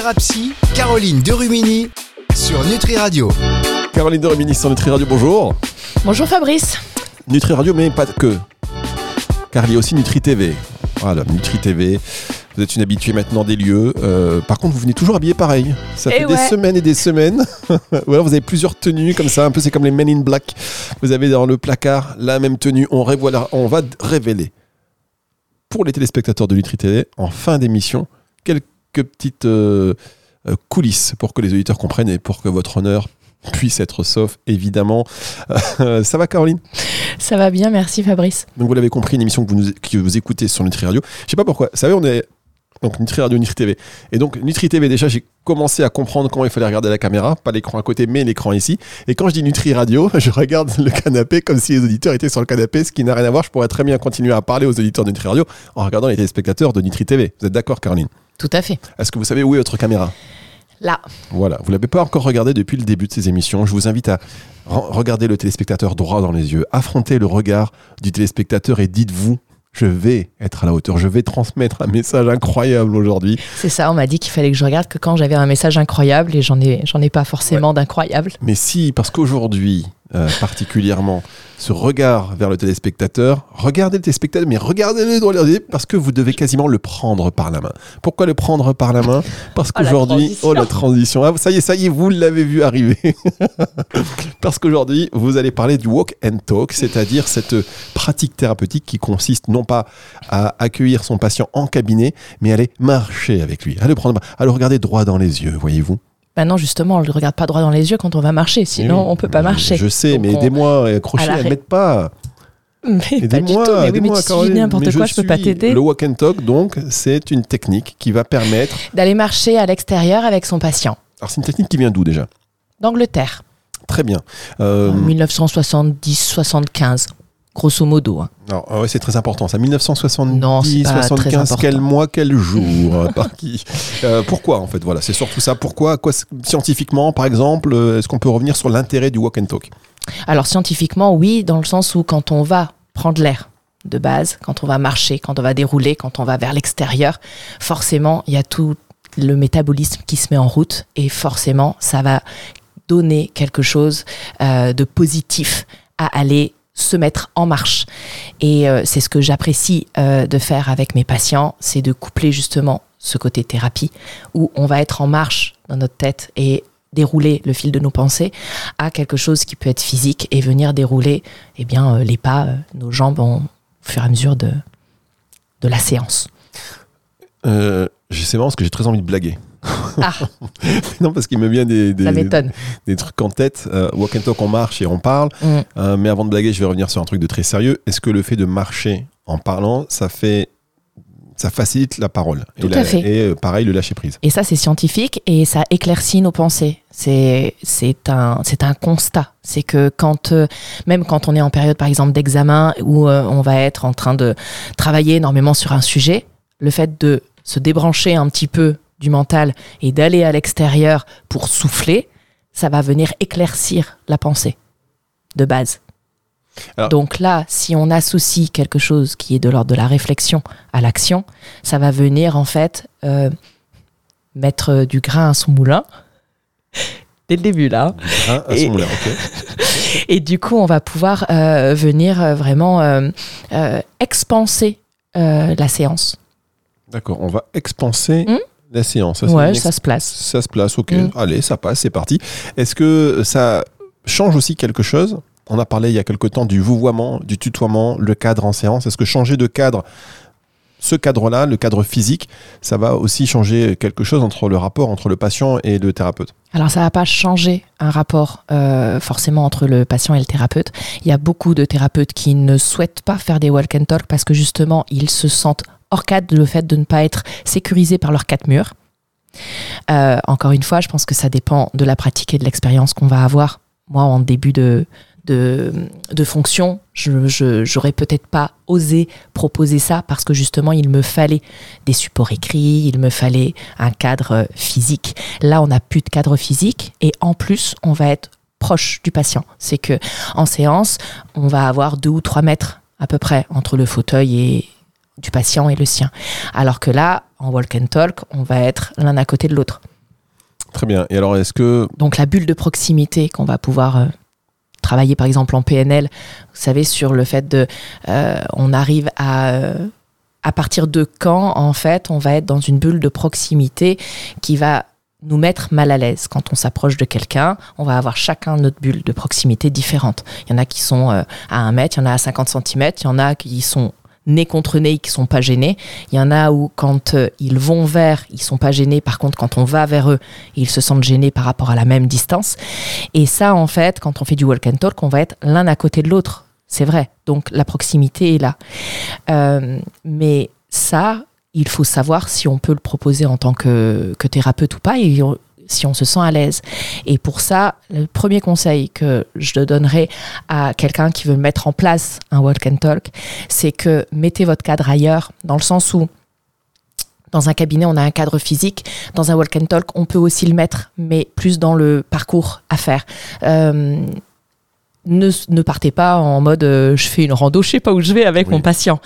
Thérapie, Caroline Derumini sur Nutri Radio. Caroline Derumini sur Nutri Radio, bonjour. Bonjour Fabrice. Nutri Radio, mais pas que. Car il y a aussi Nutri TV. Voilà, Nutri TV. Vous êtes une habituée maintenant des lieux. Euh, par contre, vous venez toujours habillé pareil. Ça Eh fait des semaines et des semaines. Ou alors vous avez plusieurs tenues comme ça. Un peu, c'est comme les Men in Black. Vous avez dans le placard la même tenue. On, on va révéler pour les téléspectateurs de Nutri TV en fin d'émission quelques petites euh, euh, coulisses pour que les auditeurs comprennent et pour que votre honneur puisse être sauf, évidemment. Euh, ça va, Caroline? Ça va bien, merci Fabrice. donc vous l'avez compris, une émission que vous, nous- que vous écoutez sur Nutri Radio. Je sais pas pourquoi. Vous savez, on est donc Nutri Radio, Nutri TV. Et donc Nutri TV, déjà, j'ai commencé à comprendre comment il fallait regarder la caméra, pas l'écran à côté, mais l'écran ici. Et quand je dis Nutri Radio, je regarde le canapé comme si les auditeurs étaient sur le canapé, ce qui n'a rien à voir. Je pourrais très bien continuer à parler aux auditeurs de Nutri Radio en regardant les téléspectateurs de Nutri TV. Vous êtes d'accord, Caroline? Tout à fait. Est-ce que vous savez où est votre caméra? Là, voilà, vous l'avez pas encore regardé depuis le début de ces émissions. Je vous invite à re- regarder le téléspectateur droit dans les yeux, affronter le regard du téléspectateur et dites-vous, je vais être à la hauteur, je vais transmettre un message incroyable aujourd'hui. c'est ça, on m'a dit qu'il fallait que je regarde que quand j'avais un message incroyable et j'en ai, j'en ai pas forcément d'incroyable. Mais si, parce qu'aujourd'hui, euh, particulièrement, ce regard vers le téléspectateur, regardez le téléspectateur, mais regardez-le dans les yeux parce que vous devez quasiment le prendre par la main. Pourquoi le prendre par la main? Parce Oh, qu'aujourd'hui, oh la transition, Ah, ça y est, ça y est, vous l'avez vu arriver. parce qu'aujourd'hui, vous allez parler du walk and talk, c'est-à-dire cette pratique thérapeutique qui consiste non pas à accueillir son patient en cabinet, mais à aller marcher avec lui, à le prendre, à le regarder droit dans les yeux, voyez-vous? Maintenant, justement, on ne le regarde pas droit dans les yeux quand on va marcher, sinon oui. on peut pas marcher. Je sais, Donc mais aidez-moi, accrochez, ré- m'aident pas. Mais pas du tout. Mais oui, mais tu Caroline. n'importe quoi, je peux pas t'aider. Le walk and talk, donc, c'est une technique qui va permettre. D'aller marcher à l'extérieur avec son patient. Alors, c'est une technique qui vient d'où déjà? D'Angleterre, Très bien. Euh, en 1970-75, grosso modo. hein. ah ouais, c'est très important. Ça, 1970, Non, c'est pas très 75, quel mois, quel jour, euh, par qui Euh, Pourquoi, en fait Voilà, c'est surtout ça. Pourquoi quoi, Scientifiquement, par exemple, euh, est-ce qu'on peut revenir sur l'intérêt du walk and talk? Alors scientifiquement, oui, dans le sens où quand on va prendre l'air de base, quand on va marcher, quand on va dérouler, quand on va vers l'extérieur, forcément, il y a tout le métabolisme qui se met en route et forcément, ça va donner quelque chose euh, de positif à aller se mettre en marche. Et euh, c'est ce que j'apprécie euh, de faire avec mes patients, c'est de coupler justement ce côté thérapie où on va être en marche dans notre tête et dérouler le fil de nos pensées à quelque chose qui peut être physique et venir dérouler eh bien, euh, les pas, nos jambes en- au fur et à mesure de, de la séance. euh, sais marrant parce que j'ai très envie de blaguer. Ah, non, parce qu'il me vient des, trucs en tête. Euh, walk and talk, on marche et on parle. Mm. Euh, mais avant de blaguer, je vais revenir sur un truc de très sérieux. Est-ce que le fait de marcher en parlant, ça fait, ça facilite la parole Tout et à la- fait. Et euh, pareil, le lâcher prise? Et ça, c'est scientifique et ça éclaircit nos pensées. C'est un, un constat. C'est que quand, euh, même quand on est en période, par exemple, d'examen où euh, on va être en train de travailler énormément sur un sujet, le fait de se débrancher un petit peu du mental et d'aller à l'extérieur pour souffler, ça va venir éclaircir la pensée de base. Alors- Donc là, si on associe quelque chose qui est de l'ordre de la réflexion à l'action, ça va venir en fait euh, mettre du grain à son moulin. Dès le début là. À Et- ok. Du coup, on va pouvoir euh, venir euh, vraiment euh, expanser la séance. D'accord, on va expanser Hmm la séance. Ça, ouais, ça se place. ça se place, ok. Mm. Allez, ça passe, c'est parti. Est-ce que ça change aussi quelque chose? On a parlé il y a quelque temps du vouvoiement, du tutoiement, le cadre en séance. Est-ce que changer de cadre, ce cadre-là, le cadre physique, ça va aussi changer quelque chose entre le rapport entre le patient et le thérapeute? Alors, ça va pas changer un rapport euh, forcément entre le patient et le thérapeute. Il y a beaucoup de thérapeutes qui ne souhaitent pas faire des walk and talk parce que justement, ils se sentent hors cadre le fait de ne pas être sécurisés par leurs quatre murs. Euh, encore une fois, je pense que ça dépend de la pratique et de l'expérience qu'on va avoir. Moi, en début de, de, de fonction, je j'aurais peut-être pas osé proposer ça parce que justement, il me fallait des supports écrits, il me fallait un cadre physique. Là, on n'a plus de cadre physique et en plus, on va être proche du patient. C'est que en séance, on va avoir deux ou trois mètres à peu près entre le fauteuil et du patient et le sien. Alors que là, en walk and talk, on va être l'un à côté de l'autre. Très bien. Et alors, est-ce que. Donc la bulle de proximité qu'on va pouvoir euh, travailler par exemple en PNL, vous savez, sur le fait de... euh, on arrive à... euh, à partir de quand, en fait, on va être dans une bulle de proximité qui va nous mettre mal à l'aise. Quand on s'approche de quelqu'un, on va avoir chacun notre bulle de proximité différente. Il y en a qui sont à 1 mètre, il y en a à 50 cm, il y en a qui sont nez contre nez qui sont pas gênés. Il y en a où quand euh, ils vont vers, ils sont pas gênés. Par contre, quand on va vers eux, ils se sentent gênés par rapport à la même distance. Et ça, en fait, quand on fait du walk and talk, on va être l'un à côté de l'autre. C'est vrai. Donc la proximité est là. Euh, mais ça, il faut savoir si on peut le proposer en tant que, que thérapeute ou pas et si on se sent à l'aise. Et pour ça, le premier conseil que je donnerais à quelqu'un qui veut mettre en place un walk and talk, c'est que mettez votre cadre ailleurs, dans le sens où dans un cabinet, on a un cadre physique. Dans un walk and talk, on peut aussi le mettre, mais plus dans le parcours à faire. Euh, ne, ne partez pas en mode euh, je fais une rando, je sais pas où je vais avec Oui. mon patient.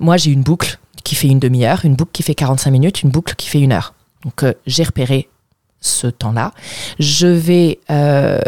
Moi, j'ai une boucle qui fait une demi-heure, une boucle qui fait 45 minutes, une boucle qui fait une heure. Donc, euh, j'ai repéré ce temps-là. Je vais, euh,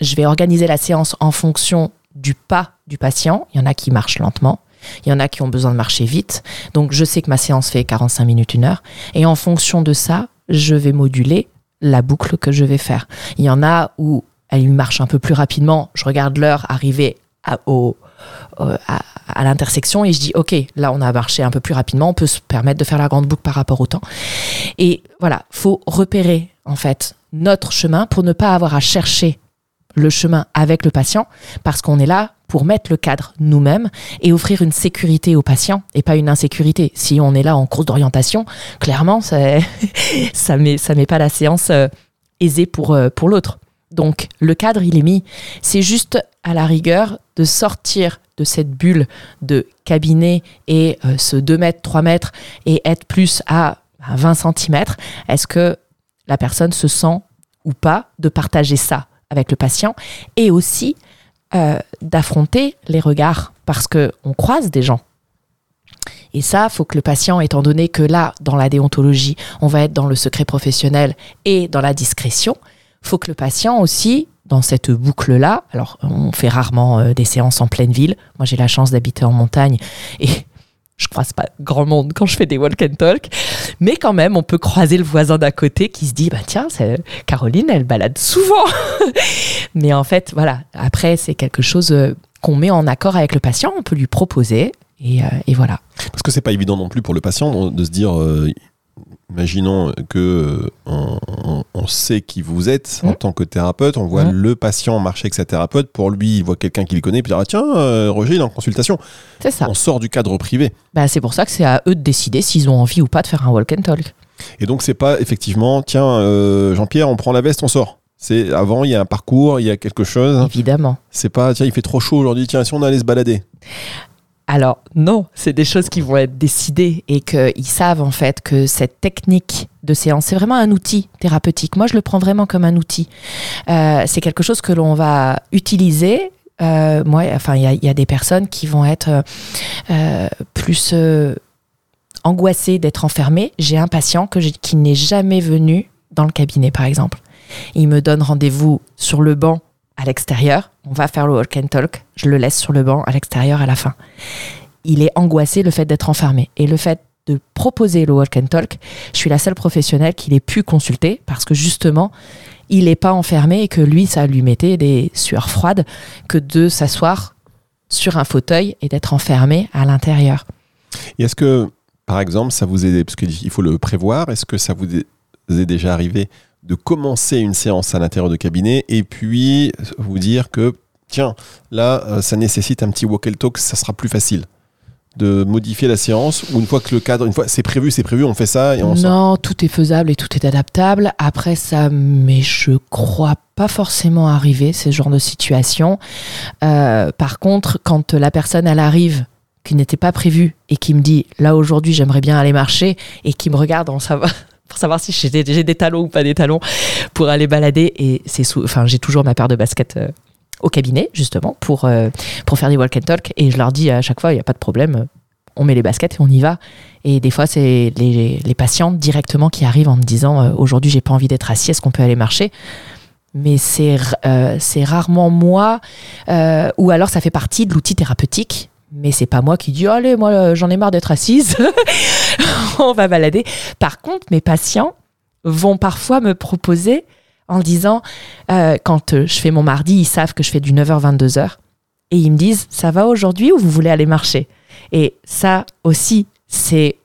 je vais organiser la séance en fonction du pas du patient. Il y en a qui marchent lentement. Il y en a qui ont besoin de marcher vite. Donc, je sais que ma séance fait 45 minutes, une heure. Et en fonction de ça, je vais moduler la boucle que je vais faire. Il y en a où elle marche un peu plus rapidement. Je regarde l'heure arriver à, au, euh, à, l'intersection et je dis, OK, là, on a marché un peu plus rapidement. On peut se permettre de faire la grande boucle par rapport au temps. Et voilà, faut repérer, en fait, notre chemin pour ne pas avoir à chercher le chemin avec le patient parce qu'on est là pour mettre le cadre nous-mêmes et offrir une sécurité au patient et pas une insécurité. Si on est là en course d'orientation, clairement, ça, ça met, met pas la séance euh, aisée pour, euh, pour l'autre. Donc, le cadre, il est mis. C'est juste, à la rigueur, de sortir de cette bulle de cabinet et euh, ce 2 mètres, 3 mètres et être plus à, à 20 cm. Est-ce que la personne se sent ou pas de partager ça avec le patient et aussi euh, d'affronter les regards parce que on croise des gens. Et ça, faut que le patient, étant donné que là, dans la déontologie, on va être dans le secret professionnel et dans la discrétion, faut que le patient aussi, dans cette boucle-là, alors on fait rarement euh, des séances en pleine ville. Moi, j'ai la chance d'habiter en montagne et je croise pas grand monde quand je fais des walk and talk, mais quand même, on peut croiser le voisin d'à côté qui se dit, bah tiens, Caroline, elle balade souvent. mais en fait, voilà, après, c'est quelque chose euh, qu'on met en accord avec le patient, on peut lui proposer, et, euh, et voilà. Parce que c'est pas évident non plus pour le patient de se dire. Imaginons que euh, on, on- on sait qui vous êtes en Mhm. tant que thérapeute, on voit Mhm. le patient marcher avec sa thérapeute. Pour lui, il voit quelqu'un qu'il connaît, puis il dit ah, tiens, euh, Roger, il est en consultation. C'est ça. On sort du cadre privé. Bah, c'est pour ça que c'est à eux de décider s'ils ont envie ou pas de faire un walk and talk. Et donc, c'est pas effectivement, tiens, euh, Jean-Pierre, on prend la veste, on sort. C'est avant, il y a un parcours, il y a quelque chose. Évidemment. C'est pas, tiens, il fait trop chaud aujourd'hui, tiens, si on allait se balader? Alors non, c'est des choses qui vont être décidées et qu'ils savent en fait que cette technique de séance, c'est vraiment un outil thérapeutique. Moi, je le prends vraiment comme un outil. Euh, c'est quelque chose que l'on va utiliser. Euh, moi, enfin, il y a- des personnes qui vont être euh, plus angoissées d'être enfermées. J'ai un patient qui n'est jamais venu dans le cabinet, par exemple. Il me donne rendez-vous sur le banc à l'extérieur. On va faire le walk and talk. Je le laisse sur le banc à l'extérieur à la fin. Il est angoissé le fait d'être enfermé. Et le fait de proposer le walk and talk, je suis la seule professionnelle qu'il ait pu consulter parce que justement, il n'est pas enfermé et que lui, ça lui mettait des sueurs froides que de s'asseoir sur un fauteuil et d'être enfermé à l'intérieur. Et est-ce que, par exemple, ça vous parce qu'il faut le prévoir, est-ce que ça vous est déjà arrivé de commencer une séance à l'intérieur de cabinet et puis vous dire que, tiens, là, euh, ça nécessite un petit walk and talk, ça sera plus facile de modifier la séance ou une fois que le cadre, une fois c'est prévu, c'est prévu, on fait ça. Non, tout est faisable et tout est adaptable. Après ça, mais je crois pas forcément arriver ce genre de situation. Euh, par contre, quand la personne elle arrive qui n'était pas prévue et qui me dit là aujourd'hui j'aimerais bien aller marcher et qui me regarde en savoir pour savoir si j'ai des, talons ou pas des talons pour aller balader. Et c'est enfin j'ai toujours ma paire de baskets euh, au cabinet justement pour euh, pour faire des walk and talk. Et je leur dis à chaque fois il y a pas de problème. On met les baskets et on y va. Et des fois, c'est les, les patientes directement qui arrivent en me disant euh, aujourd'hui, j'ai pas envie d'être assis, est-ce qu'on peut aller marcher? Mais c'est euh, c'est rarement moi, ou alors ça fait partie de l'outil thérapeutique, mais c'est pas moi qui dis allez, moi j'en ai marre d'être assise, on va balader. Par contre, mes patients vont parfois me proposer en disant, euh, quand euh, je fais mon mardi, ils savent que je fais du 9h-22h, et ils me disent ça va aujourd'hui ou vous voulez aller marcher? Et ça aussi, c'est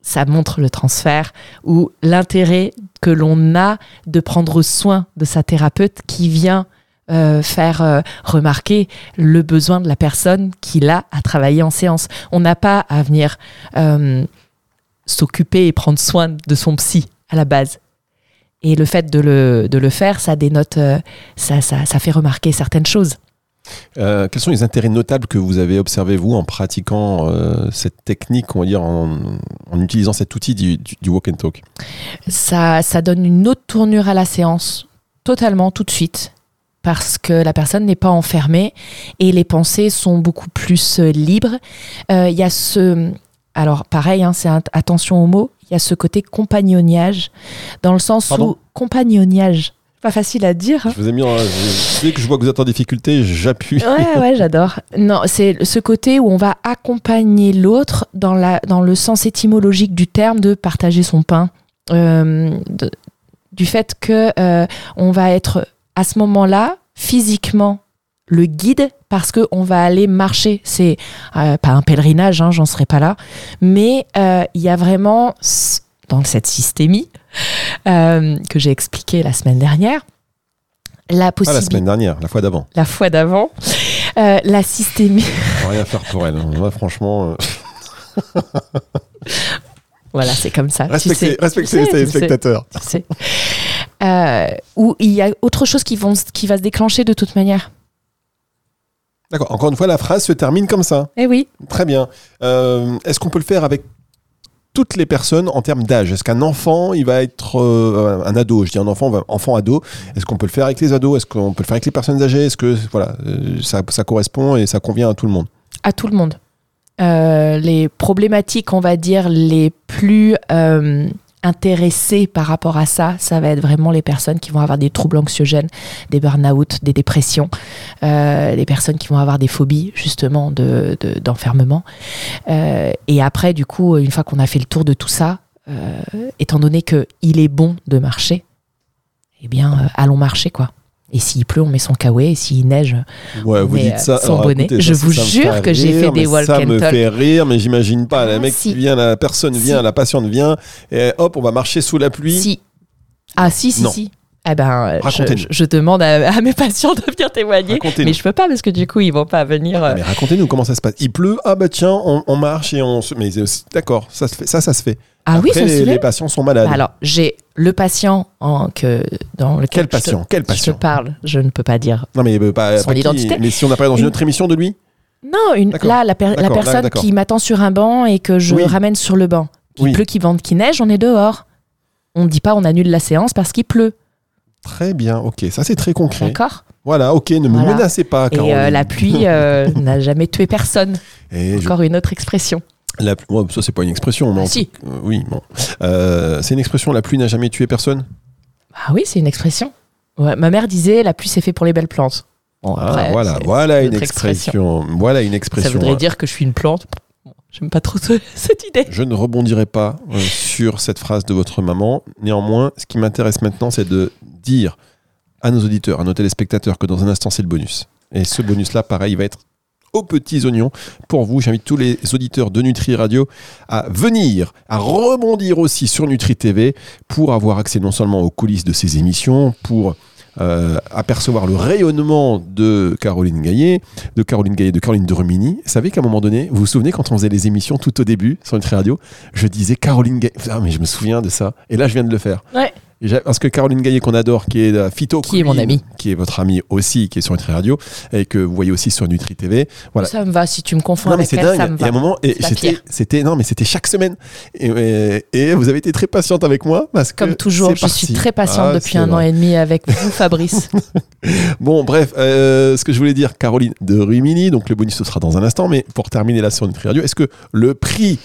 ça montre le transfert ou l'intérêt que l'on a de prendre soin de sa thérapeute qui vient euh, faire remarquer le besoin de la personne qui a à travailler en séance. On n'a pas à venir s'occuper et prendre soin de son psy à la base. Et le fait de le, de le faire, ça dénote, euh, ça, ça, ça fait remarquer certaines choses. Euh, quels sont les intérêts notables que vous avez observés, vous, en pratiquant euh, cette technique, on va dire, en, en utilisant cet outil du, du- du walk and talk? Ça, ça donne une autre tournure à la séance, totalement, tout de suite, parce que la personne n'est pas enfermée et les pensées sont beaucoup plus libres. Euh, Il y a ce... Alors, pareil, hein, c'est attention aux mots, il y a ce côté compagnonnage, dans le sens Pardon où... Compagnonnage, pas facile à dire. hein. Je vous ai mis en. Dès que je vois que vous êtes en difficulté, j'appuie. Ouais, ouais, j'adore. Non, c'est ce côté où on va accompagner l'autre dans, la, dans le sens étymologique du terme de partager son pain. Euh, de- du fait que euh, on va être à ce moment-là physiquement le guide parce que on va aller marcher. C'est euh, pas un pèlerinage, hein, j'en serai pas là, mais euh, il y a vraiment dans cette systémie euh, que j'ai expliqué la semaine dernière la Pas la possibilité semaine dernière, la fois d'avant. la fois d'avant, la systémie. On rien faire pour elle. hein. Moi, franchement, voilà, c'est comme ça. tu respectez, sais. respectez Tu les sais, tu sais. Où il y a autre chose qui, vont, qui va se déclencher de toute manière. D'accord. Encore une fois, la phrase se termine comme ça. Eh oui. Très bien. Euh, Est-ce qu'on peut le faire avec toutes les personnes en termes d'âge? Est-ce qu'un enfant, il va être euh, un ado? Je dis un enfant, enfant ado. Est-ce qu'on peut le faire avec les ados? Est-ce qu'on peut le faire avec les personnes âgées? Est-ce que voilà, euh, ça, ça correspond et ça convient à tout le monde? À tout le monde. Euh, les problématiques, on va dire, les plus intéressées par rapport à ça, ça va être vraiment les personnes qui vont avoir des troubles anxiogènes, des burn-out, des dépressions, euh, les personnes qui vont avoir des phobies, justement, de- de- d'enfermement. Euh, et après, du coup, une fois qu'on a fait le tour de tout ça, euh, étant donné qu'il est bon de marcher, eh bien, euh, allons marcher, quoi. Et s'il pleut, on met son kawaii. Et s'il neige, Ouais, vous Mais, dites euh, ça. son bonnet. Je ça, vous ça me jure que j'ai fait des walk Ça and me talk. fait rire, mais j'imagine pas. La Ah, mec si. qui vient, la personne vient, Si. la patiente vient, et hop, on va marcher sous la pluie. Si. Ah, si, si, Non. si. Eh ben, je, je- demande à, à mes patients de venir témoigner. Mais je peux pas parce que du coup, ils vont pas venir. euh, Mais racontez-nous comment ça se passe. Il pleut, ah bah tiens, on, on marche et on se. Mais d'accord, ça se fait, ça, ça se fait. Ah oui, ça se les, fait. les patients sont malades. Alors, j'ai le patient en, que, dans lequel Quel je te- patient Quel je te patient parle. Je ne peux pas dire. Non mais euh, pas, Son pas qui, identité. Mais si on a parlé dans une Une- autre émission de lui Non, une, là, la, per- la D'accord, là, personne qui m'attend sur un banc et que je Oui. ramène sur le banc. Qu'il Oui. pleut, qu'il vente, qu'il neige, on est dehors. On ne dit pas on annule la séance parce qu'il pleut. Très bien, ok, ça c'est très concret. D'accord Voilà, ok, ne me Voilà. menacez pas, Et euh, la pluie euh, n'a jamais tué personne. Et je- Encore une autre expression. La ouais, ça c'est pas une expression, mais Ah, si. euh, oui, bon. Euh, c'est une expression, la pluie n'a jamais tué personne? Ah oui, c'est une expression. Ouais, ma mère disait la pluie c'est fait pour les belles plantes. Bon, Ah, après, voilà, voilà une expression. Voilà une expression. Ça voudrait hein. dire que je suis une plante. J'aime pas trop ce- cette idée. Je ne rebondirai pas euh, sur cette phrase de votre maman. Néanmoins, ce qui m'intéresse maintenant, c'est de dire à nos auditeurs, à nos téléspectateurs, que dans un instant, c'est le bonus. Et ce bonus-là, pareil, il va être aux petits oignons. Pour vous, j'invite tous les auditeurs de Nutri Radio à venir, à rebondir aussi sur Nutri TV pour avoir accès non seulement aux coulisses de ces émissions, pour euh, apercevoir le rayonnement de Caroline Gaillet, de Caroline Gaillet, de Caroline de Rumini. Vous savez qu'à un moment donné, vous vous souvenez quand on faisait les émissions tout au début sur Nutri Radio, je disais Caroline Gaillet. Ah, mais je me souviens de ça. Et là, je viens de le faire. Ouais. Parce que Caroline Gaillet, qu'on adore, qui est la Phyto Qui est mon amie. qui est votre amie aussi, qui est sur Nutri Radio, et que vous voyez aussi sur Nutri TV. Voilà. Ça me va, si tu me confonds Non mais avec elle, dingue. ça me Il y a va. un moment, et c'était, non mais c'était chaque semaine. Et, et- et vous avez été très patiente avec moi parce que Comme toujours, je parti. suis très patiente Ah, depuis un an et demi avec vous, Fabrice. Bon, bref, euh, ce que je voulais dire, Caroline de Rumini, donc le bonus ce sera dans un instant, mais pour terminer là sur Nutri Radio, est-ce que le prix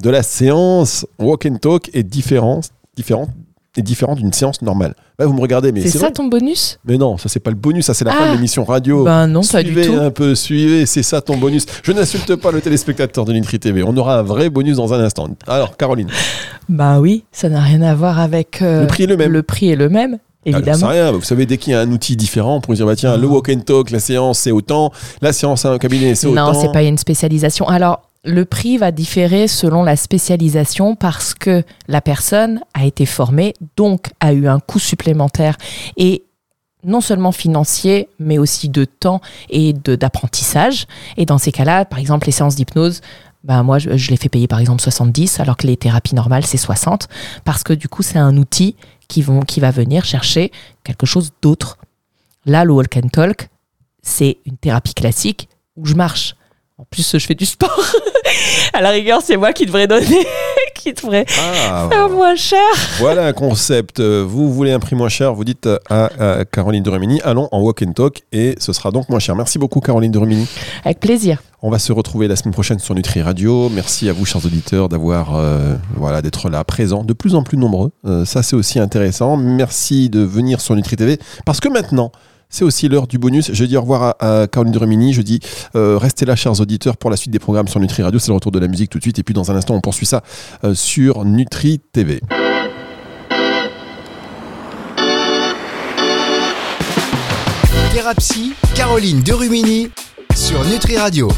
de la séance Walk and Talk est différent, différent, est différent d'une séance normale Là, vous me regardez, mais C'est c'est ça vrai. ton bonus? Mais non, ça c'est pas le bonus, ça c'est la Ah. fin de l'émission radio. Ben non, pas du suivez tout. un peu, suivez, c'est ça ton bonus. Je n'insulte pas le téléspectateur de Nutri TV. On aura un vrai bonus dans un instant. Alors, Caroline, Bah oui, ça n'a rien à voir avec. euh, le prix est le même. Le prix est le même, Ah, évidemment. rien. Vous savez, dès qu'il y a un outil différent, on pourrait dire, bah, tiens, le walk and talk, la séance, c'est autant. La séance à un cabinet, c'est autant. Non, c'est pas une spécialisation. Alors, le prix va différer selon la spécialisation parce que la personne a été formée, donc a eu un coût supplémentaire et non seulement financier, mais aussi de temps et d'apprentissage. Et dans ces cas-là, par exemple, les séances d'hypnose, bah moi, je, je les fais payer par exemple 70, alors que les thérapies normales, c'est 60, parce que du coup, c'est un outil qui, vont, qui va venir chercher quelque chose d'autre. Là, le walk and talk, c'est une thérapie classique où je marche. En plus, je fais du sport. à la rigueur, c'est moi qui devrais donner, qui devrais Ah, faire moins cher. voilà un concept. Vous voulez un prix moins cher, vous dites à, à Caroline de Rumini, allons en walk and talk et ce sera donc moins cher. Merci beaucoup, Caroline de Rumini. Avec plaisir. On va se retrouver la semaine prochaine sur Nutri Radio. Merci à vous, chers auditeurs, d'avoir euh, voilà d'être là, présents, de plus en plus nombreux. Euh, ça, c'est aussi intéressant. Merci de venir sur Nutri TV parce que maintenant. C'est aussi l'heure du bonus. Je dis au revoir à, Caroline de Rumini. Je dis euh, restez là, chers auditeurs, pour la suite des programmes sur Nutri Radio. C'est le retour de la musique tout de suite. Et puis dans un instant, on poursuit ça euh, sur Nutri TV. Thérapie, Caroline sur Nutri Radio.